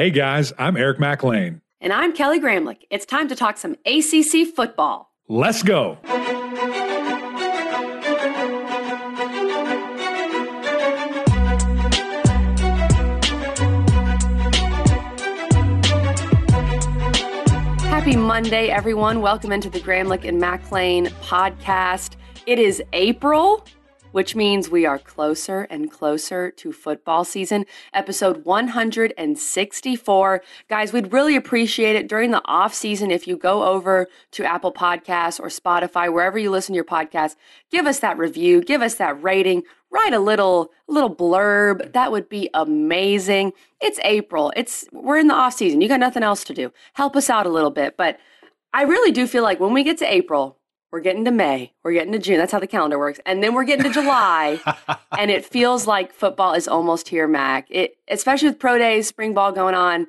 Hey guys, I'm Eric McLean. And I'm Kelly Gramlich. It's time to talk some ACC football. Let's go. Happy Monday, everyone. Welcome into the Gramlich and McLean podcast. It is April which means we are closer and closer to football season, episode 164. Guys, we'd really appreciate it during the off season if you go over to Apple Podcasts or Spotify, wherever you listen to your podcast, give us that review, give us that rating, write a little little blurb. That would be amazing. It's April. It's we're in the off season. You got nothing else to do. Help us out a little bit, but I really do feel like when we get to April, we're getting to May, we're getting to June. That's how the calendar works. And then we're getting to July, and it feels like football is almost here, Mac. It, especially with pro days, spring ball going on,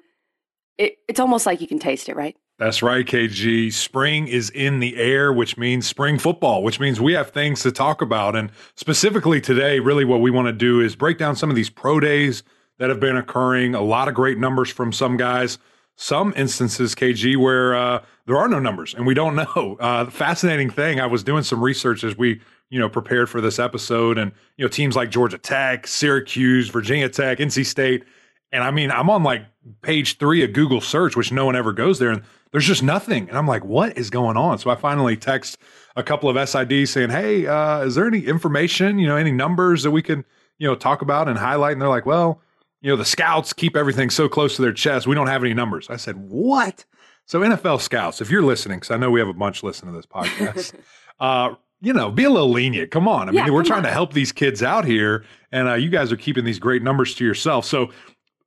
it, it's almost like you can taste it, right? That's right, KG. Spring is in the air, which means spring football, which means we have things to talk about. And specifically today, really what we want to do is break down some of these pro days that have been occurring. A lot of great numbers from some guys some instances, KG, where uh, there are no numbers and we don't know. Uh, the fascinating thing, I was doing some research as we, you know, prepared for this episode, and you know, teams like Georgia Tech, Syracuse, Virginia Tech, NC State, and I mean, I'm on like page three of Google search, which no one ever goes there, and there's just nothing, and I'm like, what is going on? So I finally text a couple of SIDs saying, hey, uh, is there any information, you know, any numbers that we can, you know, talk about and highlight? And they're like, well you know, the scouts keep everything so close to their chest. We don't have any numbers. I said, what? So NFL scouts, if you're listening, because I know we have a bunch listening to this podcast, uh, you know, be a little lenient. Come on. I mean, we're trying on. to help these kids out here, and uh, you guys are keeping these great numbers to yourself. So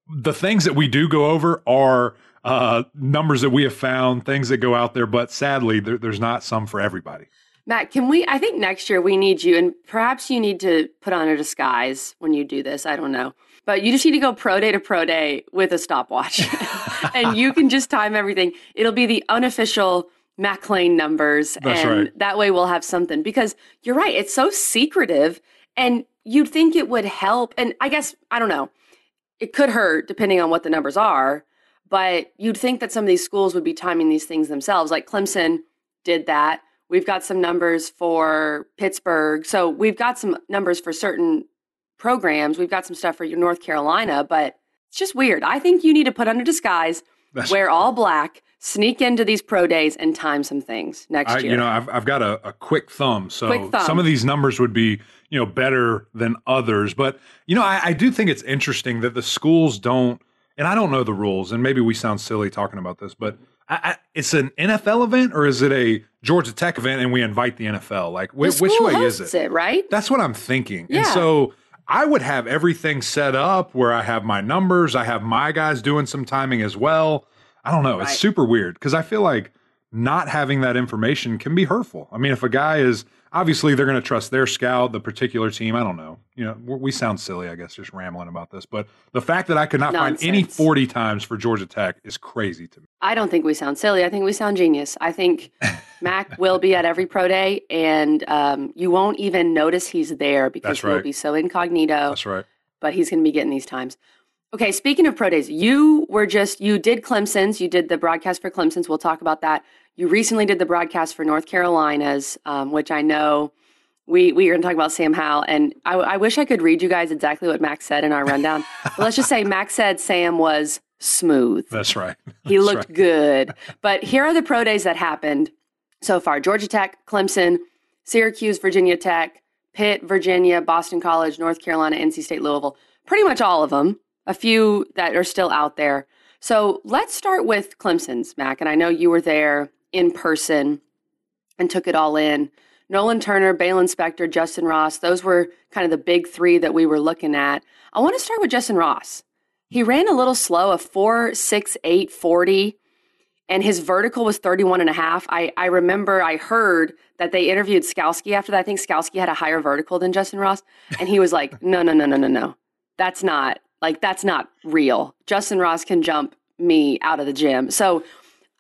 the things that we do go over are uh, numbers that we have found, things that go out there, but sadly, there, there's not some for everybody. Matt, can we? I think next year we need you, and perhaps you need to put on a disguise when you do this. I don't know. But you just need to go pro day to pro day with a stopwatch. and you can just time everything. It'll be the unofficial McLean numbers. That's and right. that way we'll have something. Because you're right, it's so secretive. And you'd think it would help. And I guess, I don't know, it could hurt depending on what the numbers are. But you'd think that some of these schools would be timing these things themselves. Like Clemson did that. We've got some numbers for Pittsburgh. So we've got some numbers for certain programs. We've got some stuff for your North Carolina, but it's just weird. I think you need to put on a disguise, That's wear all black, sneak into these pro days, and time some things next I, year. You know, I've, I've got a, a quick thumb, so quick thumb. some of these numbers would be you know better than others. But you know, I, I do think it's interesting that the schools don't, and I don't know the rules, and maybe we sound silly talking about this, but. I, I, it's an NFL event or is it a Georgia Tech event and we invite the NFL? Like, wh- which way is it? it? Right? That's what I'm thinking. Yeah. And so I would have everything set up where I have my numbers, I have my guys doing some timing as well. I don't know. Right. It's super weird because I feel like not having that information can be hurtful. I mean, if a guy is obviously they're going to trust their scout, the particular team. I don't know. You know, we sound silly, I guess, just rambling about this. But the fact that I could not Nonsense. find any 40 times for Georgia Tech is crazy to me. I don't think we sound silly. I think we sound genius. I think Mac will be at every pro day, and um, you won't even notice he's there because right. he'll be so incognito. That's right. But he's going to be getting these times. Okay, speaking of pro days, you were just, you did Clemson's, you did the broadcast for Clemson's. We'll talk about that. You recently did the broadcast for North Carolina's, um, which I know we we are going to talk about Sam Howell, and I, I, wish I could read you guys exactly what Max said in our rundown. but let's just say Max said Sam was smooth. That's right. That's he looked right. good. But here are the pro days that happened so far: Georgia Tech, Clemson, Syracuse, Virginia Tech, Pitt, Virginia, Boston College, North Carolina, NC State, Louisville. Pretty much all of them. A few that are still out there. So let's start with Clemson's, Mac. And I know you were there in person and took it all in. Nolan Turner, Baylon Spector, Justin Ross, those were kind of the big three that we were looking at. I want to start with Justin Ross. He ran a little slow, a 4 6 8 40, and his vertical was 31 and a half. I, I remember I heard that they interviewed Skalski after that. I think Skalski had a higher vertical than Justin Ross. And he was like, no, no, no, no, no, no. That's not like that's not real. Justin Ross can jump me out of the gym. So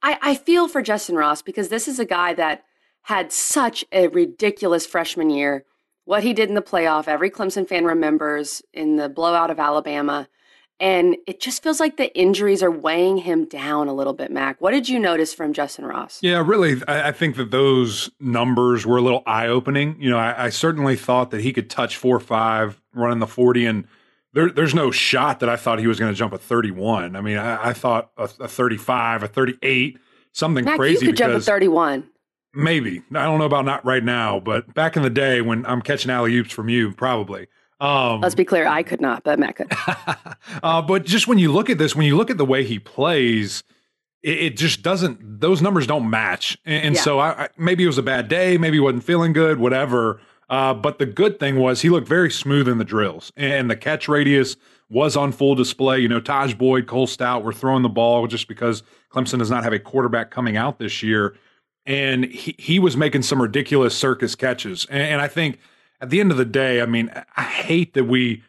I, I feel for Justin Ross because this is a guy that had such a ridiculous freshman year. What he did in the playoff, every Clemson fan remembers in the blowout of Alabama. And it just feels like the injuries are weighing him down a little bit, Mac. What did you notice from Justin Ross? Yeah, really, I, think that those numbers were a little eye opening. You know, I, I, certainly thought that he could touch four or five running the 40, and there, there's no shot that I thought he was going to jump a 31. I mean, I, I thought a, a, 35, a 38, something Mac, crazy. You could jump a 31. Maybe. I don't know about not right now, but back in the day when I'm catching alley oops from you, probably. Um, Let's be clear, I could not, but Matt could. uh, but just when you look at this, when you look at the way he plays, it, it just doesn't. Those numbers don't match, and, and yeah. so I, I, maybe it was a bad day, maybe he wasn't feeling good, whatever. Uh, but the good thing was he looked very smooth in the drills, and the catch radius was on full display. You know, Tajh Boyd, Cole Stout were throwing the ball just because Clemson does not have a quarterback coming out this year, and he he was making some ridiculous circus catches, and, and I think at the end of the day, I mean, I hate that we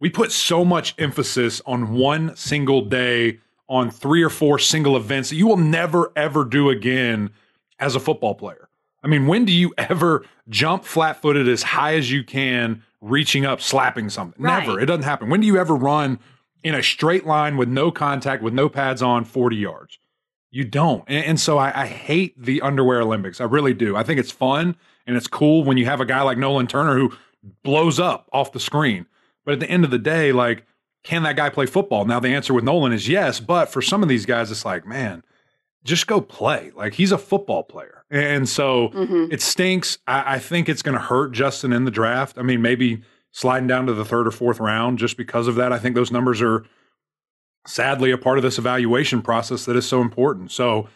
we put so much emphasis on one single day on three or four single events that you will never ever do again as a football player. I mean, when do you ever jump flat footed as high as you can, reaching up, slapping something? Right. Never. It doesn't happen. When do you ever run in a straight line with no contact, with no pads on, 40 yards? You don't. And, and so I, I, hate the underwear Olympics. I really do. I think it's fun and it's cool when you have a guy like Nolan Turner who blows up off the screen. But at the end of the day, like, can that guy play football? Now, the answer with Nolan is yes. But for some of these guys, it's like, man, just go play. Like, he's a football player. And so mm-hmm. it stinks. I, I think it's going to hurt Justin in the draft. I mean, maybe sliding down to the third or fourth round just because of that. I think those numbers are sadly a part of this evaluation process that is so important. So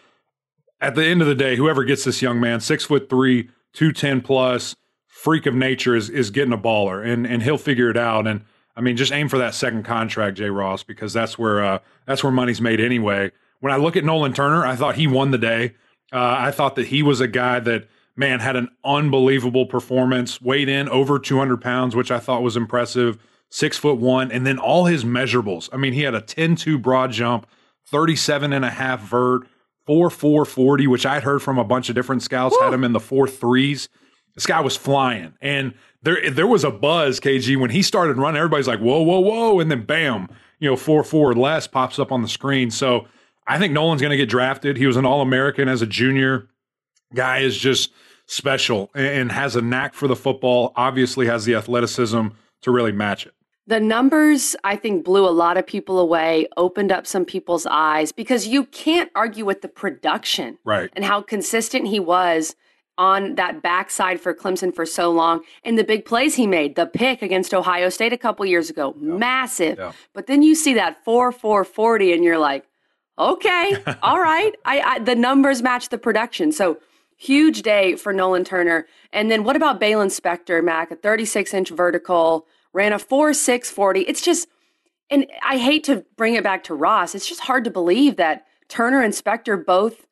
at the end of the day, whoever gets this young man, six foot three, 210 plus, freak of nature is is getting a baller and and he'll figure it out. And I mean, just aim for that second contract, Jay Ross, because that's where uh, that's where money's made anyway. When I look at Nolan Turner, I thought he won the day. Uh, I thought that he was a guy that man had an unbelievable performance, weighed in over 200 pounds, which I thought was impressive. Six foot one, and then all his measurables. I mean, he had a 10 2 broad jump, 37 and a half vert, four four forty, which I'd heard from a bunch of different scouts Woo. had him in the four threes. This guy was flying, and there there was a buzz, KG, when he started running. Everybody's like, "Whoa, whoa, whoa!" And then bam, you know, four four less pops up on the screen. So I think Nolan's going to get drafted. He was an All American as a junior. Guy is just special and has a knack for the football. Obviously, has the athleticism to really match it. The numbers, I think, blew a lot of people away, opened up some people's eyes because you can't argue with the production. Right. And how consistent he was on that backside for Clemson for so long and the big plays he made, the pick against Ohio State a couple years ago, yeah. massive. Yeah. But then you see that 4 4 40 and you're like, okay, all right. I, I, the numbers match the production. So huge day for Nolan Turner. And then what about Baylon Spector, Mac? A 36 inch vertical ran a 4 6 40. It's just, and I hate to bring it back to Ross. It's just hard to believe that Turner and Spector both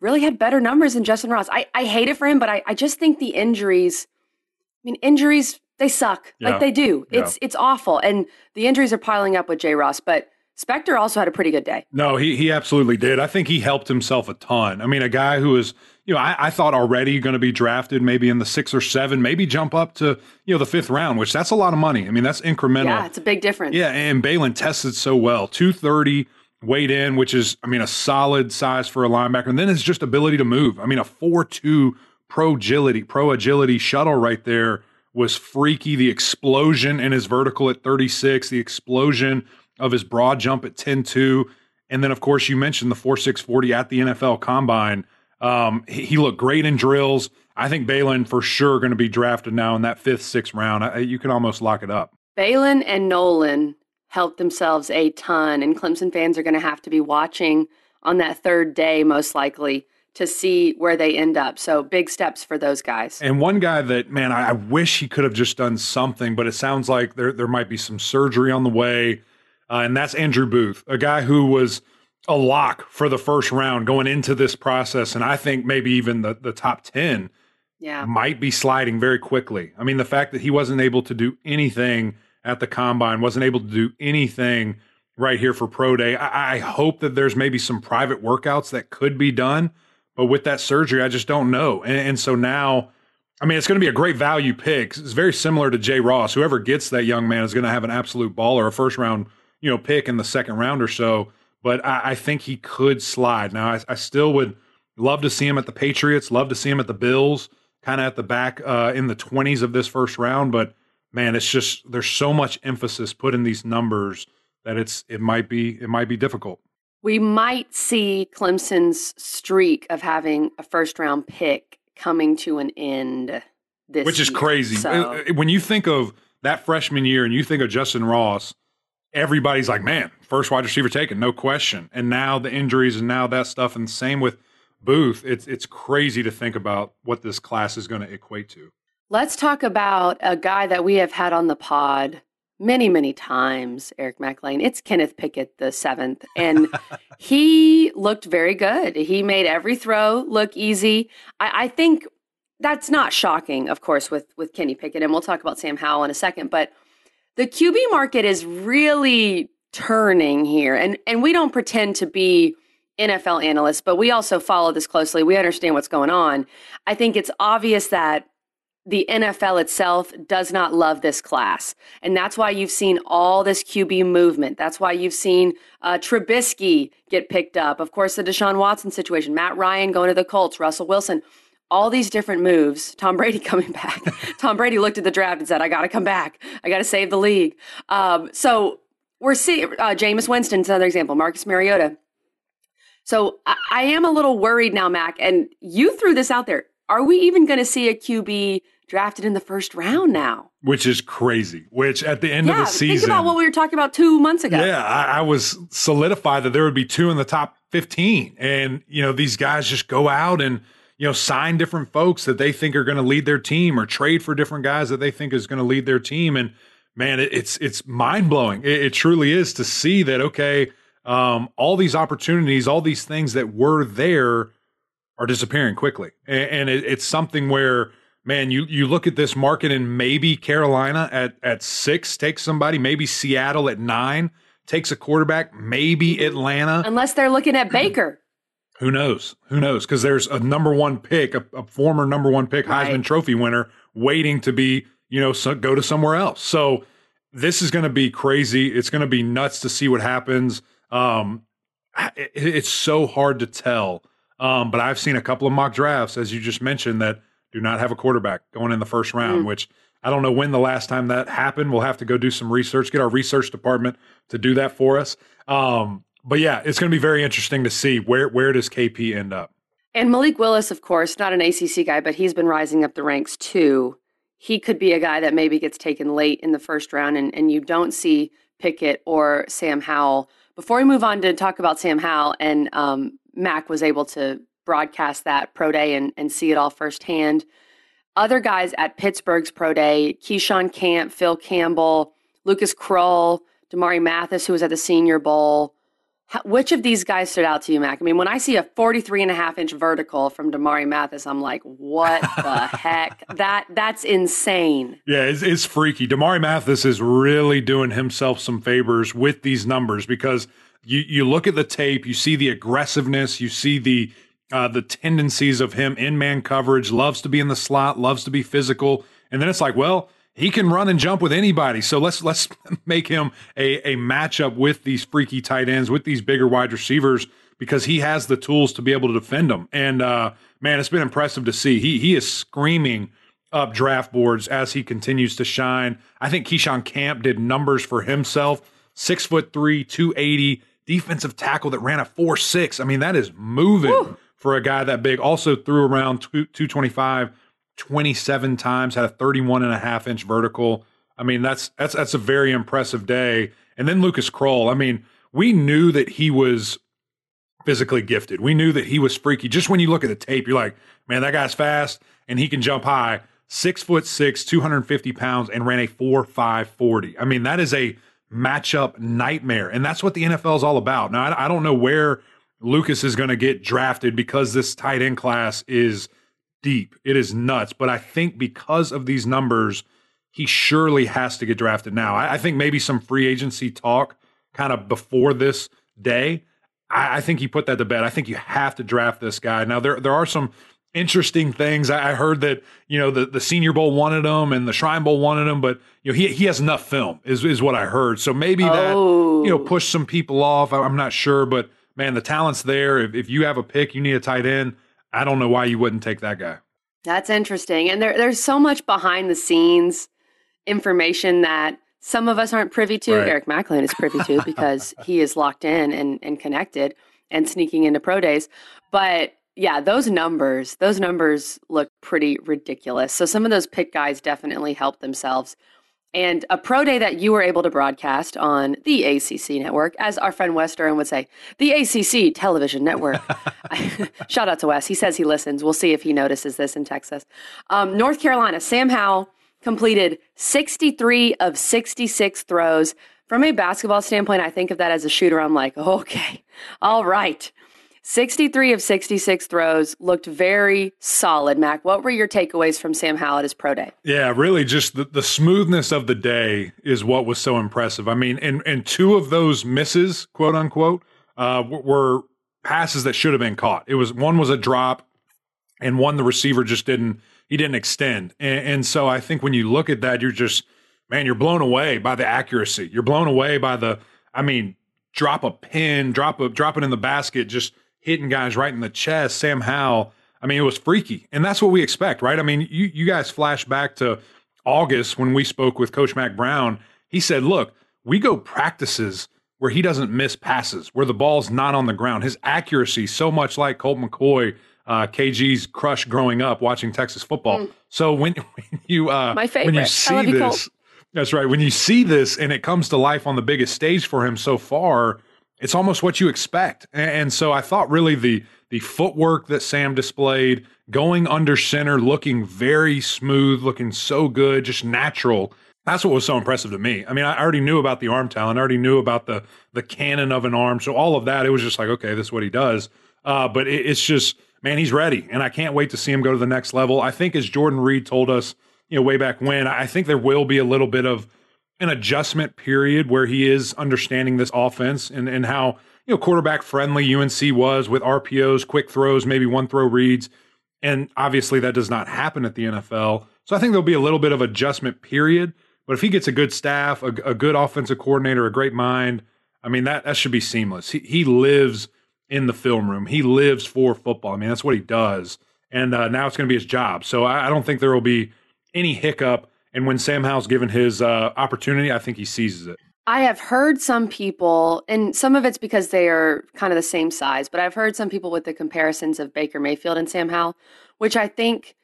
really had better numbers than Justin Ross. I, I hate it for him, but I, I just think the injuries, I mean, injuries, they suck. Yeah. Like they do. Yeah. It's it's awful. And the injuries are piling up with Jay Ross, but Spector also had a pretty good day. No, he he absolutely did. I think he helped himself a ton. I mean, a guy who is you know, I, I thought already going to be drafted maybe in the six or seven, maybe jump up to, you know, the fifth round, which that's a lot of money. I mean, that's incremental. Yeah, it's a big difference. Yeah, and Baylon tested so well. 230 weighed in, which is, I mean, a solid size for a linebacker. And then it's just ability to move. I mean, a 4 2 pro agility, pro agility shuttle right there was freaky. The explosion in his vertical at 36, the explosion of his broad jump at 10 2. And then, of course, you mentioned the 4 6 40 at the NFL combine. Um, he, he, looked great in drills. I think Baylon for sure going to be drafted now in that fifth, sixth round. I, you can almost lock it up. Baylon and Nolan helped themselves a ton, and Clemson fans are going to have to be watching on that third day, most likely, to see where they end up. So big steps for those guys. And one guy that, man, I, I wish he could have just done something, but it sounds like there there might be some surgery on the way, uh, and that's Andrew Booth, a guy who was a lock for the first round going into this process. And I think maybe even the, the top 10 yeah. might be sliding very quickly. I mean, the fact that he wasn't able to do anything at the combine, wasn't able to do anything right here for Pro Day. I, I hope that there's maybe some private workouts that could be done. But with that surgery, I just don't know. And, and so now, I mean, it's going to be a great value pick. It's very similar to Jay Ross. Whoever gets that young man is going to have an absolute baller, a first round you know, pick in the second round or so. But I, I think he could slide. Now, I, I, still would love to see him at the Patriots, love to see him at the Bills, kind of at the back uh, in the 20s of this first round. But man, it's just there's so much emphasis put in these numbers that it's it might be it might be difficult. We might see Clemson's streak of having a first round pick coming to an end this Which is year. crazy. So, When you think of that freshman year and you think of Justin Ross, everybody's like, man, first wide receiver taken, no question. And now the injuries and now that stuff, and same with Booth. It's it's crazy to think about what this class is going to equate to. let's talk about a guy that we have had on the pod many, many times, Eric McLean. It's Kenneth Pickett the seventh. And he looked very good. He made every throw look easy. I, I think that's not shocking, of course, with with Kenny Pickett, and we'll talk about Sam Howell in a second. But the QB market is really turning here, and and we don't pretend to be NFL analysts, but we also follow this closely. We understand what's going on. I think it's obvious that the NFL itself does not love this class. And that's why you've seen all this QB movement. That's why you've seen uh, Trubisky get picked up. Of course, the Deshaun Watson situation, Matt Ryan going to the Colts, Russell Wilson, all these different moves. Tom Brady coming back. Tom Brady looked at the draft and said, I got to come back. I got to save the league. Um, so we're seeing uh, Jameis Winston's another example, Marcus Mariota. So I, I am a little worried now, Mac, and you threw this out there. Are we even going to see a QB drafted in the first round now? Which is crazy. Which at the end yeah, of the season, think about what we were talking about two months ago. Yeah, I, I was solidified that there would be two in the top 15. And, you know, these guys just go out and, you know, sign different folks that they think are going to lead their team or trade for different guys that they think is going to lead their team. And man, it, it's it's mind blowing. It, it truly is to see that, okay, um, all these opportunities, all these things that were there are disappearing quickly. And, and it, it's something where, man, you you look at this market and maybe Carolina at at six takes somebody, maybe Seattle at nine takes a quarterback, maybe Atlanta. Unless they're looking at Baker. Who knows? Who knows? Because there's a number one pick, a, a former number one pick, Heisman Trophy winner, waiting to be, you know, so, go to somewhere else. So this is going to be crazy. It's going to be nuts to see what happens. Um, it, it's so hard to tell. Um, but I've seen a couple of mock drafts, as you just mentioned, that do not have a quarterback going in the first round, Mm. which I don't know when the last time that happened. We'll have to go do some research, get our research department to do that for us. Um, but yeah, it's going to be very interesting to see where where does KP end up. And Malik Willis, of course, not an ACC guy, but he's been rising up the ranks too. He could be a guy that maybe gets taken late in the first round, and, and you don't see Pickett or Sam Howell. Before we move on to talk about Sam Howell, and um, Mac was able to broadcast that pro day and, and see it all firsthand. Other guys at Pittsburgh's pro day, Keyshon Camp, Phil Campbell, Lucas Krull, Damari Mathis, who was at the Senior Bowl. How, which of these guys stood out to you, Mac? I mean, when I see a 43 and a half inch vertical from Damari Mathis, I'm like, what the heck? That That's insane. Yeah, it's, it's freaky. Damari Mathis is really doing himself some favors with these numbers because you you look at the tape, you see the aggressiveness, you see the uh, the tendencies of him in man coverage, loves to be in the slot, loves to be physical, and then it's like, well, he can run and jump with anybody. So let's let's make him a a matchup with these freaky tight ends, with these bigger wide receivers, because he has the tools to be able to defend them. And uh, man, it's been impressive to see. He he is screaming up draft boards as he continues to shine. I think Keyshon Camp did numbers for himself. Six foot three, two eighty, defensive tackle that ran a four six. I mean, that is moving for a guy that big. Also threw around two twenty five. 27 times, had a 31 and a half inch vertical. I mean, that's that's that's a very impressive day. And then Lucas Krull, I mean, we knew that he was physically gifted. We knew that he was freaky. Just when you look at the tape, you're like, man, that guy's fast and he can jump high. Six foot six, 250 pounds, and ran a four five forty. I mean, that is a matchup nightmare. And that's what the NFL is all about. Now, I, I don't know where Lucas is going to get drafted because this tight end class is deep. It is nuts. But I think because of these numbers, he surely has to get drafted now. I, I think maybe some free agency talk kind of before this day. I, I think he put that to bed. I think you have to draft this guy. Now there there are some interesting things. I, heard that you know the, the Senior Bowl wanted him and the Shrine Bowl wanted him, but you know he he has enough film is is what I heard. So maybe oh. that you know oh. pushed some people off. I'm not sure, but man, the talent's there. If, if you have a pick, you need a tight end. I don't know why you wouldn't take that guy. That's interesting, and there there's so much behind the scenes information that some of us aren't privy to. Right. Eric McLean is privy to because he is locked in and, and connected and sneaking into pro days. But yeah, those numbers, those numbers look pretty ridiculous. So some of those pick guys definitely help themselves. And a pro day that you were able to broadcast on the ACC network, as our friend Wes Durham would say, the ACC television network. Shout out to Wes. He says he listens. We'll see if he notices this in Texas. Um, North Carolina, Sam Howell completed 63 of 66 throws. From a basketball standpoint, I think of that as a shooter. I'm like, okay, all right. 63 of 66 throws looked very solid. Mac, what were your takeaways from Sam Howell at his pro day? Yeah, really just the, the smoothness of the day is what was so impressive. I mean, and, and two of those misses, quote unquote, uh, were passes that should have been caught. It was one was a drop and one the receiver just didn't he didn't extend. And, and so I think when you look at that, you're just man, you're blown away by the accuracy. You're blown away by the I mean, drop a pin, drop a drop it in the basket, just hitting guys right in the chest. Sam Howell, I mean, it was freaky. And that's what we expect, right? I mean, you, you guys flash back to August when we spoke with Coach Mack Brown. He said, look, we go practices where he doesn't miss passes, where the ball's not on the ground. His accuracy, so much like Colt McCoy, uh, KG's crush growing up watching Texas football. Mm. So when, when you uh, when you see this, that's right. When you see this and it comes to life on the biggest stage for him so far, it's almost what you expect. And so I thought really the the footwork that Sam displayed, going under center, looking very smooth, looking so good, just natural. That's what was so impressive to me. I mean, I already knew about the arm talent, I already knew about the the cannon of an arm. So all of that, it was just like, okay, this is what he does. Uh, but it, it's just, man, he's ready, and I can't wait to see him go to the next level. I think, as Jordan Reed told us, you know, way back when, I think there will be a little bit of an adjustment period where he is understanding this offense and, and how you know quarterback friendly UNC was with RPOs, quick throws, maybe one throw reads. And obviously that does not happen at the NFL. So I think there'll be a little bit of adjustment period. But if he gets a good staff, a, a good offensive coordinator, a great mind, I mean that that should be seamless. He he lives in the film room. He lives for football. I mean that's what he does. And uh, now it's going to be his job. So I, I don't think there will be any hiccup and when Sam Howell's given his uh, opportunity, I think he seizes it. I have heard some people, and some of it's because they are kind of the same size, but I've heard some people with the comparisons of Baker Mayfield and Sam Howell, which I think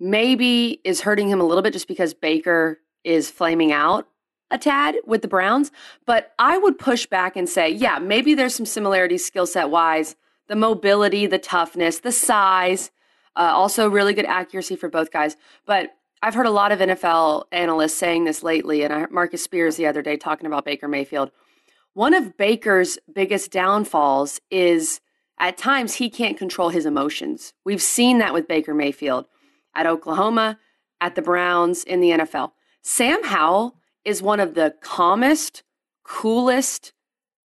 maybe is hurting him a little bit just because Baker is flaming out a tad with the Browns. But I would push back and say, yeah, maybe there's some similarities skill set wise the mobility, the toughness, the size, uh, also really good accuracy for both guys. But I've heard a lot of NFL analysts saying this lately, and I Marcus Spears the other day talking about Baker Mayfield. One of Baker's biggest downfalls is at times he can't control his emotions. We've seen that with Baker Mayfield at Oklahoma, at the Browns, in the NFL. Sam Howell is one of the calmest, coolest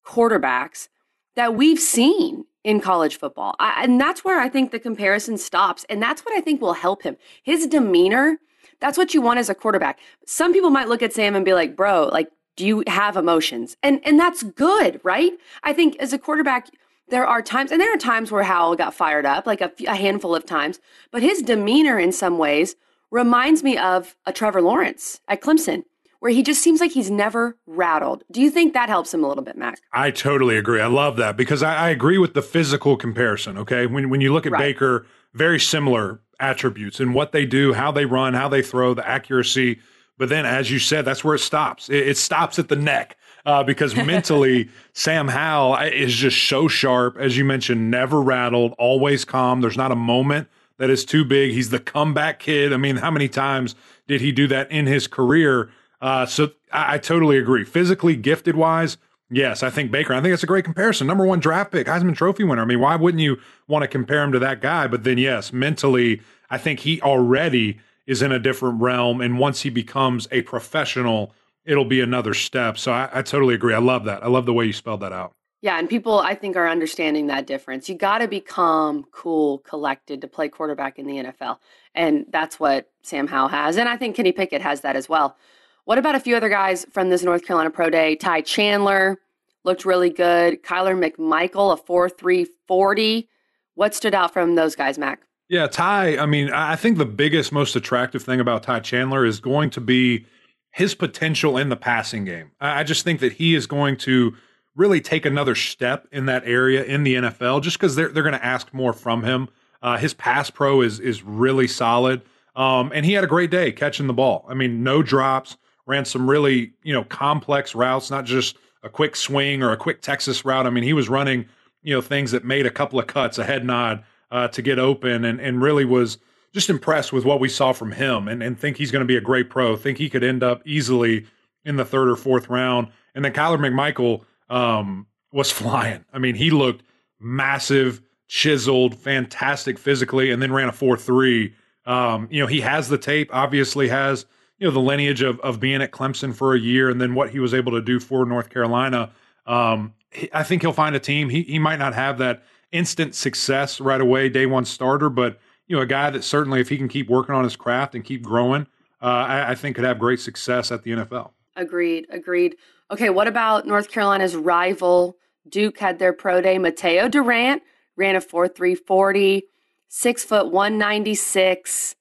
quarterbacks that we've seen in college football. I, and that's where I think the comparison stops. And that's what I think will help him. His demeanor that's what you want as a quarterback. Some people might look at Sam and be like, bro, like, do you have emotions? And and that's good, right? I think as a quarterback, there are times, and there are times where Howell got fired up, like a, a handful of times, but his demeanor in some ways reminds me of a Trevor Lawrence at Clemson where he just seems like he's never rattled. Do you think that helps him a little bit, Mac? I totally agree. I love that because I, I agree with the physical comparison. Okay, when when you look at right. Baker, very similar attributes and what they do, how they run, how they throw, the accuracy. But then, as you said, that's where it stops. It, it stops at the neck uh, because mentally, Sam Howell is just so sharp. As you mentioned, never rattled, always calm. There's not a moment that is too big. He's the comeback kid. I mean, how many times did he do that in his career? Uh, so I, I totally agree. Physically gifted wise, Yes, I think Baker. I think that's a great comparison. Number one draft pick, Heisman Trophy winner. I mean, why wouldn't you want to compare him to that guy? But then, yes, mentally, I think he already is in a different realm. And once he becomes a professional, it'll be another step. So I, I totally agree. I love that. I love the way you spelled that out. Yeah, and people I think are understanding that difference. You got to become cool, collected to play quarterback in the NFL. And that's what Sam Howell has. And I think Kenny Pickett has that as well. What about a few other guys from this North Carolina Pro Day? Ty Chandler looked really good. Kyler McMichael, a 4 3 40. What stood out from those guys, Mac? Yeah, Ty, I mean, I think the biggest, most attractive thing about Ty Chandler is going to be his potential in the passing game. I just think that he is going to really take another step in that area in the NFL just because they're, they're going to ask more from him. Uh, his pass pro is is really solid. Um, and he had a great day catching the ball. I mean, no drops, ran some really, you know, complex routes, not just a quick swing or a quick Texas route. I mean, he was running, you know, things that made a couple of cuts, a head nod uh, to get open, and and really was just impressed with what we saw from him, and and think he's going to be a great pro. Think he could end up easily in the third or fourth round. And then Kyler McMichael um, was flying. I mean, he looked massive, chiseled, fantastic physically, and then ran a four three. Um, you know, he has the tape. Obviously, has you know the lineage of of being at Clemson for a year, and then what he was able to do for North Carolina. Um, he, I think he'll find a team. He he might not have that instant success right away, day one starter, but you know a guy that certainly, if he can keep working on his craft and keep growing, uh, I, I think could have great success at the NFL. Agreed. Agreed. Okay, what about North Carolina's rival? Duke had their pro day. Mataeo Durant ran a 4 3 40, six foot 196.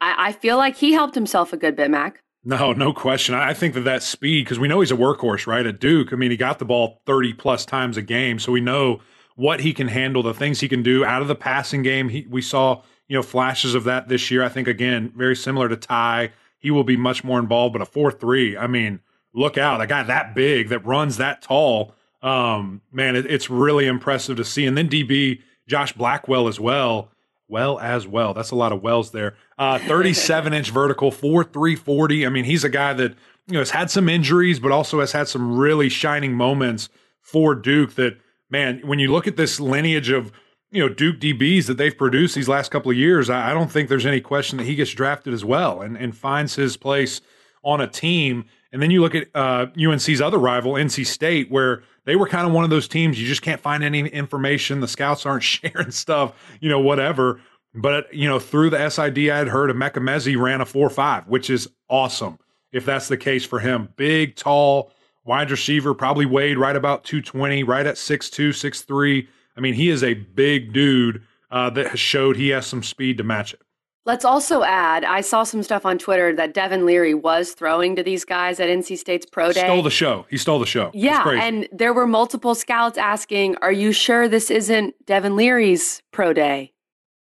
I, I feel like he helped himself a good bit, Mac. No, no question. I think that that speed, because we know he's a workhorse, right? At Duke, I mean, he got the ball 30 plus times a game. So we know what he can handle, the things he can do out of the passing game. He, we saw, you know, flashes of that this year. I think, again, very similar to Ty. He will be much more involved, but a 4 3, I mean, look out. A guy that big that runs that tall, um, man, it, it's really impressive to see. And then DB, Josh Blackwell as well well as well. That's a lot of wells there. Uh, 37 inch vertical, 4 340. I mean, he's a guy that you know has had some injuries, but also has had some really shining moments for Duke. That man, when you look at this lineage of you know Duke DBs that they've produced these last couple of years, I, I don't think there's any question that he gets drafted as well and and finds his place on a team. And then you look at uh, UNC's other rival, NC State, where they were kind of one of those teams you just can't find any information. The scouts aren't sharing stuff, you know, whatever. But you know, through the SID, I had heard Emeka Emezie ran a four five, which is awesome if that's the case for him. Big, tall, wide receiver, probably weighed right about 220, right at 6'2, 6'3. I mean, he is a big dude uh, that has showed he has some speed to match it. Let's also add, I saw some stuff on Twitter that Devin Leary was throwing to these guys at NC State's pro day. Stole the show. He stole the show. Yeah, and there were multiple scouts asking, "Are you sure this isn't Devin Leary's pro day?"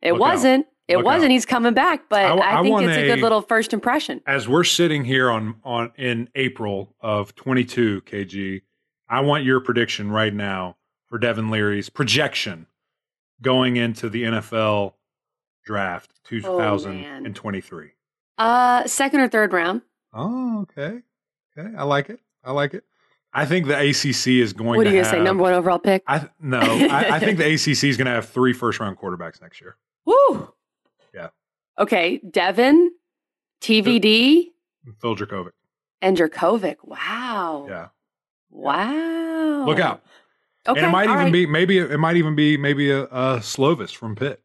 It Look wasn't. Out. It Look wasn't. Out. He's coming back, but I, I, I think it's a, a good little first impression. As we're sitting here on on in April of 22, KG, I want your prediction right now for Devin Leary's projection going into the NFL draft 2023? Oh, uh, second or third round. Oh, okay. Okay. I like it. I like it. I think the ACC is going. To What are you going to say? Number one overall pick? I no. I, I, think the ACC is going to have three first round quarterbacks next year. Woo. Yeah. Okay, Devin, TVD, Phil Jurkovec, and Jurkovec. Wow. Yeah. Wow. Look out. Okay. And it might even right. be maybe it might even be maybe a, a Slovis from Pitt.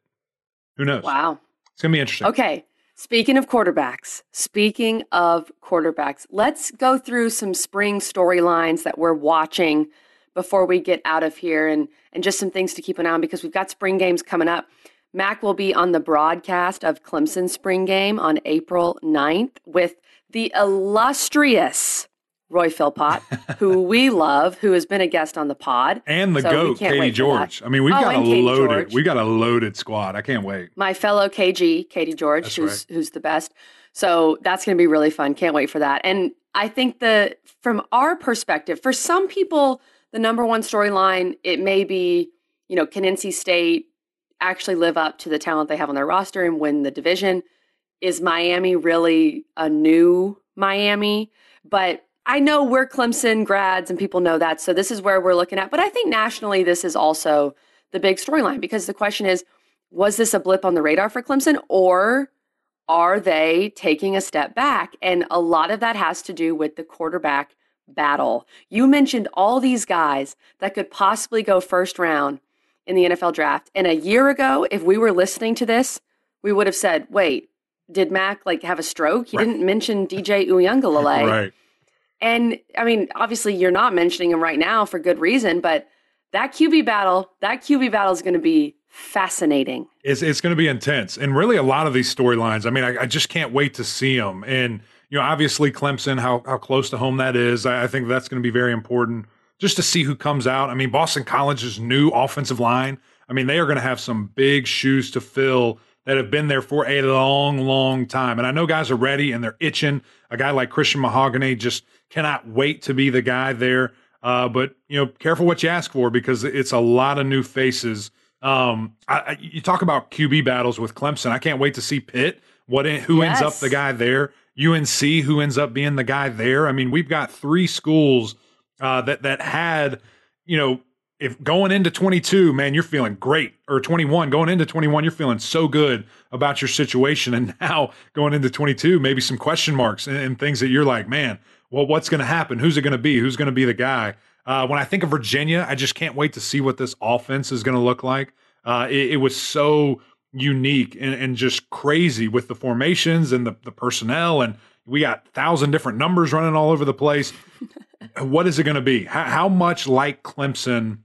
Who knows? Wow. It's going to be interesting. Okay. Speaking of quarterbacks, speaking of quarterbacks, let's go through some spring storylines that we're watching before we get out of here and, and just some things to keep an eye on because we've got spring games coming up. Mac will be on the broadcast of Clemson spring game on April 9th with the illustrious Roy Philpott, who we love, who has been a guest on the pod, and the so goat Katie George. I mean, we've oh, got a loaded, we got a loaded squad. I can't wait. My fellow KG, Katie George, that's who's right. who's the best. So that's going to be really fun. Can't wait for that. And I think the from our perspective, for some people, the number one storyline it may be, you know, can NC State actually live up to the talent they have on their roster and win the division? Is Miami really a new Miami? But I know we're Clemson grads and people know that. So this is where we're looking at. But I think nationally, this is also the big storyline because the question is was this a blip on the radar for Clemson or are they taking a step back? And a lot of that has to do with the quarterback battle. You mentioned all these guys that could possibly go first round in the NFL draft. And a year ago, if we were listening to this, we would have said, wait, did Mac like have a stroke? He right. didn't mention DJ Uiagalelei. right. And I mean, obviously you're not mentioning him right now for good reason, but that QB battle, that QB battle is going to be fascinating. It's, it's going to be intense. And really a lot of these storylines, I mean, I, I, just can't wait to see them. And, you know, obviously Clemson, how, how close to home that is. I, I think that's going to be very important just to see who comes out. I mean, Boston College's new offensive line, I mean, they are going to have some big shoes to fill that have been there for a long, long time. And I know guys are ready and they're itching. A guy like Christian Mahogany just cannot wait to be the guy there. Uh, but you know, careful what you ask for because it's a lot of new faces. Um, I, I, you talk about QB battles with Clemson. I can't wait to see Pitt. What who yes. ends up the guy there? UNC who ends up being the guy there? I mean, we've got three schools uh, that that had you know if going into 22, man, you're feeling great, or 21, going into 21, you're feeling so good about your situation. And now going into 22, maybe some question marks and, and things that you're like, man, well, what's going to happen? Who's it going to be? Who's going to be the guy? Uh, when I think of Virginia, I just can't wait to see what this offense is going to look like. Uh, it, it, was so unique and, and, just crazy with the formations and the, the personnel. And we got thousand different numbers running all over the place. what is it going to be? How, how much like Clemson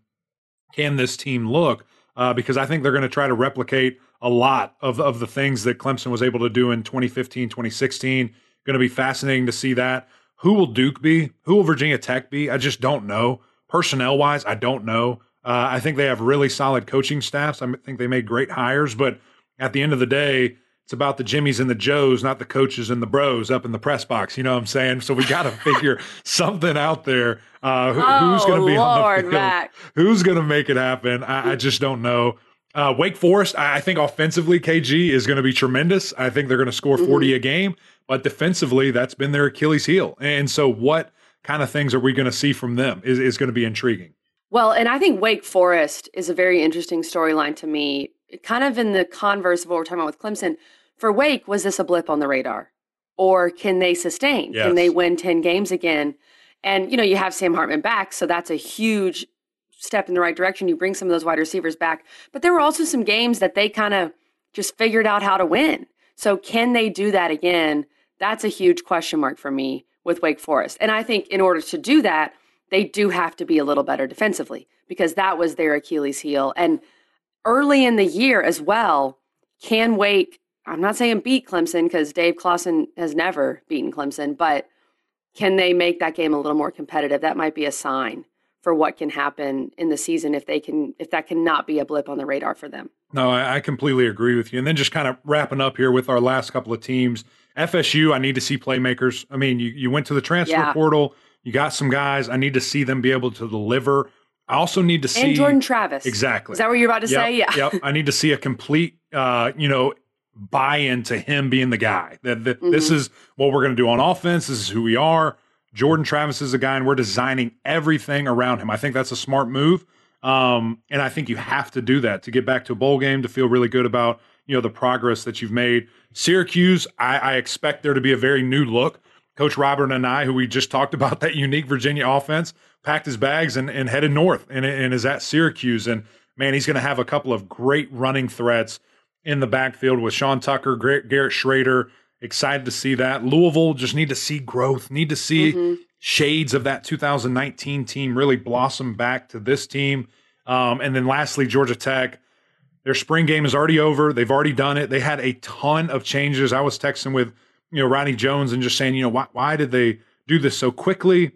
can this team look? Uh, because I think they're going to try to replicate a lot of, of the things that Clemson was able to do in 2015, 2016. Going to be fascinating to see that. Who will Duke be? Who will Virginia Tech be? I just don't know. Personnel wise, I don't know. Uh, I think they have really solid coaching staffs. I think they made great hires, but at the end of the day, it's about the Jimmies and the Joes, not the coaches and the bros up in the press box. You know what I'm saying? So we got to figure something out there. Uh, who, oh, who's going to be Lord, on the field? Who's going to make it happen? I, I just don't know. Uh, Wake Forest, I think offensively, KG is going to be tremendous. I think they're going to score 40 mm-hmm. a game, but defensively, that's been their Achilles heel. And so, what kind of things are we going to see from them is, is going to be intriguing. Well, and I think Wake Forest is a very interesting storyline to me, kind of in the converse of what we're talking about with Clemson for Wake, was this a blip on the radar? Or can they sustain? Yes. Can they win 10 games again? And, you know, you have Sam Hartman back, so that's a huge step in the right direction. You bring some of those wide receivers back. But there were also some games that they kind of just figured out how to win. So can they do that again? That's a huge question mark for me with Wake Forest. And I think in order to do that, they do have to be a little better defensively because that was their Achilles heel. And early in the year as well, can Wake I'm not saying beat Clemson because Dave Clawson has never beaten Clemson, but can they make that game a little more competitive? That might be a sign for what can happen in the season if they can if that cannot be a blip on the radar for them. No, I, I completely agree with you. And then just kind of wrapping up here with our last couple of teams. FSU, I need to see playmakers. I mean, you, you went to the transfer yeah. portal, you got some guys. I need to see them be able to deliver. I also need to see and Jordan Travis. Exactly. Is that what you're about to yep, say? Yeah. yep. I need to see a complete, uh, you know, buy into him being the guy. That, that mm-hmm. this is what we're going to do on offense. This is who we are. Jordan Travis is a guy, and we're designing everything around him. I think that's a smart move. Um, and I think you have to do that to get back to a bowl game to feel really good about you know the progress that you've made. Syracuse, I, I expect there to be a very new look. Coach Robert Anae, who we just talked about, that unique Virginia offense, packed his bags and, and headed north and, and is at Syracuse. And man, he's going to have a couple of great running threats in the backfield with Sean Tucker, Garrett Shrader. Excited to see that. Louisville just need to see growth, need to see mm-hmm. shades of that 2019 team really blossom back to this team. Um, and then lastly, Georgia Tech. Their spring game is already over. They've already done it. They had a ton of changes. I was texting with, you know, Ronnie Jones and just saying, you know, why, why did they do this so quickly?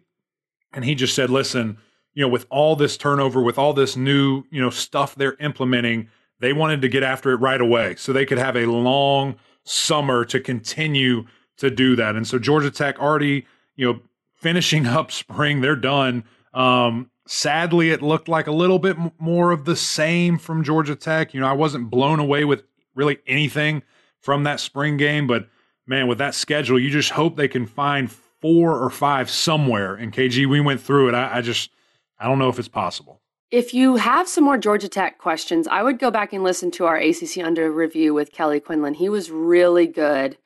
And he just said, listen, you know, with all this turnover, with all this new, you know, stuff they're implementing, they wanted to get after it right away so they could have a long summer to continue to do that. And so Georgia Tech already, you know, finishing up spring, they're done. Um, sadly, it looked like a little bit more of the same from Georgia Tech. You know, I wasn't blown away with really anything from that spring game, but man, with that schedule, you just hope they can find four or five somewhere. And KG, we went through it. I, I just, I don't know if it's possible. If you have some more Georgia Tech questions, I would go back and listen to our ACC Under review with Kelly Quinlan. He was really good.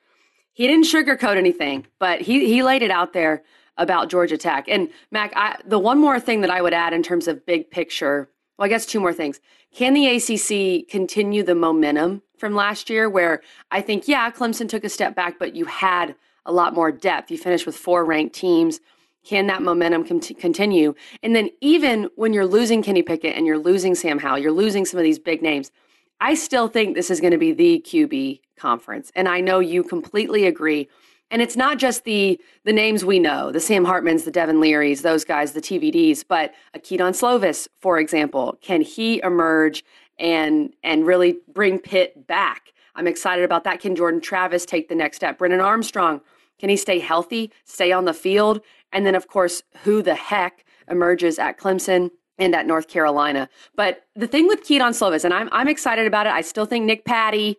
He didn't sugarcoat anything, but he, he laid it out there about Georgia Tech. And Mac, I, the one more thing that I would add in terms of big picture, well, I guess two more things. Can the ACC continue the momentum from last year where I think, yeah, Clemson took a step back, but you had a lot more depth. You finished with four ranked teams. Can that momentum continue? And then even when you're losing Kenny Pickett and you're losing Sam Howell, you're losing some of these big names. I still think this is going to be the QB conference. And I know you completely agree. And it's not just the the names we know, the Sam Hartmans, the Devin Learys, those guys, the TVDs, but a Slovis, for example. Can he emerge and and really bring Pitt back? I'm excited about that. Can Jordan Travis take the next step? Brennan Armstrong, can he stay healthy, stay on the field? And then, of course, who the heck emerges at Clemson and at North Carolina? But the thing with Kedon Slovis, and I'm, I'm excited about it, I still think Nick Patti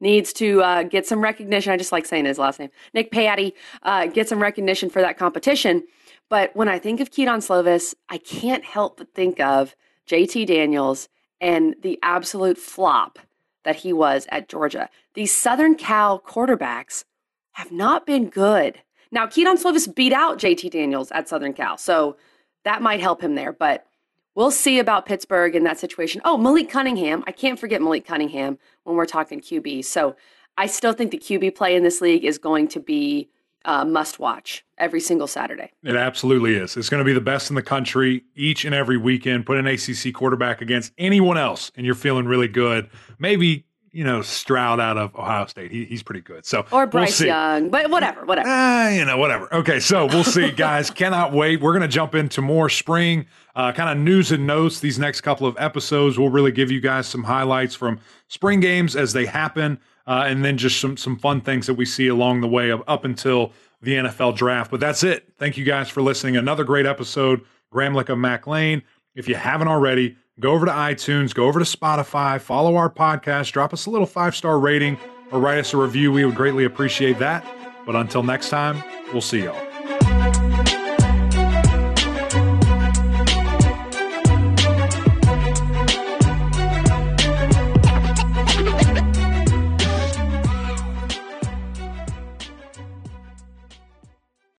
needs to uh, get some recognition. I just like saying his last name. Nick Patti uh, get some recognition for that competition. But when I think of Kedon Slovis, I can't help but think of JT Daniels and the absolute flop that he was at Georgia. These Southern Cal quarterbacks have not been good. Now, Kedon Slovis beat out JT Daniels at Southern Cal, so that might help him there. But we'll see about Pittsburgh in that situation. Oh, Malik Cunningham. I can't forget Malik Cunningham when we're talking QB. So I still think the QB play in this league is going to be uh, must watch every single Saturday. It absolutely is. It's going to be the best in the country each and every weekend. Put an ACC quarterback against anyone else, and you're feeling really good. Maybe you know, Stroud out of Ohio State. He, he's pretty good. So or Bryce we'll Young, but whatever, whatever. Uh, you know, whatever. Okay, so we'll see, guys. Cannot wait. We're gonna jump into more spring uh, kind of news and notes. These next couple of episodes, we'll really give you guys some highlights from spring games as they happen, uh, and then just some some fun things that we see along the way of up until the NFL draft. But that's it. Thank you guys for listening. Another great episode. Gramlich of Mac Lane. If you haven't already go over to iTunes, go over to Spotify, follow our podcast, drop us a little five star rating, or write us a review. We would greatly appreciate that. But until next time, we'll see y'all.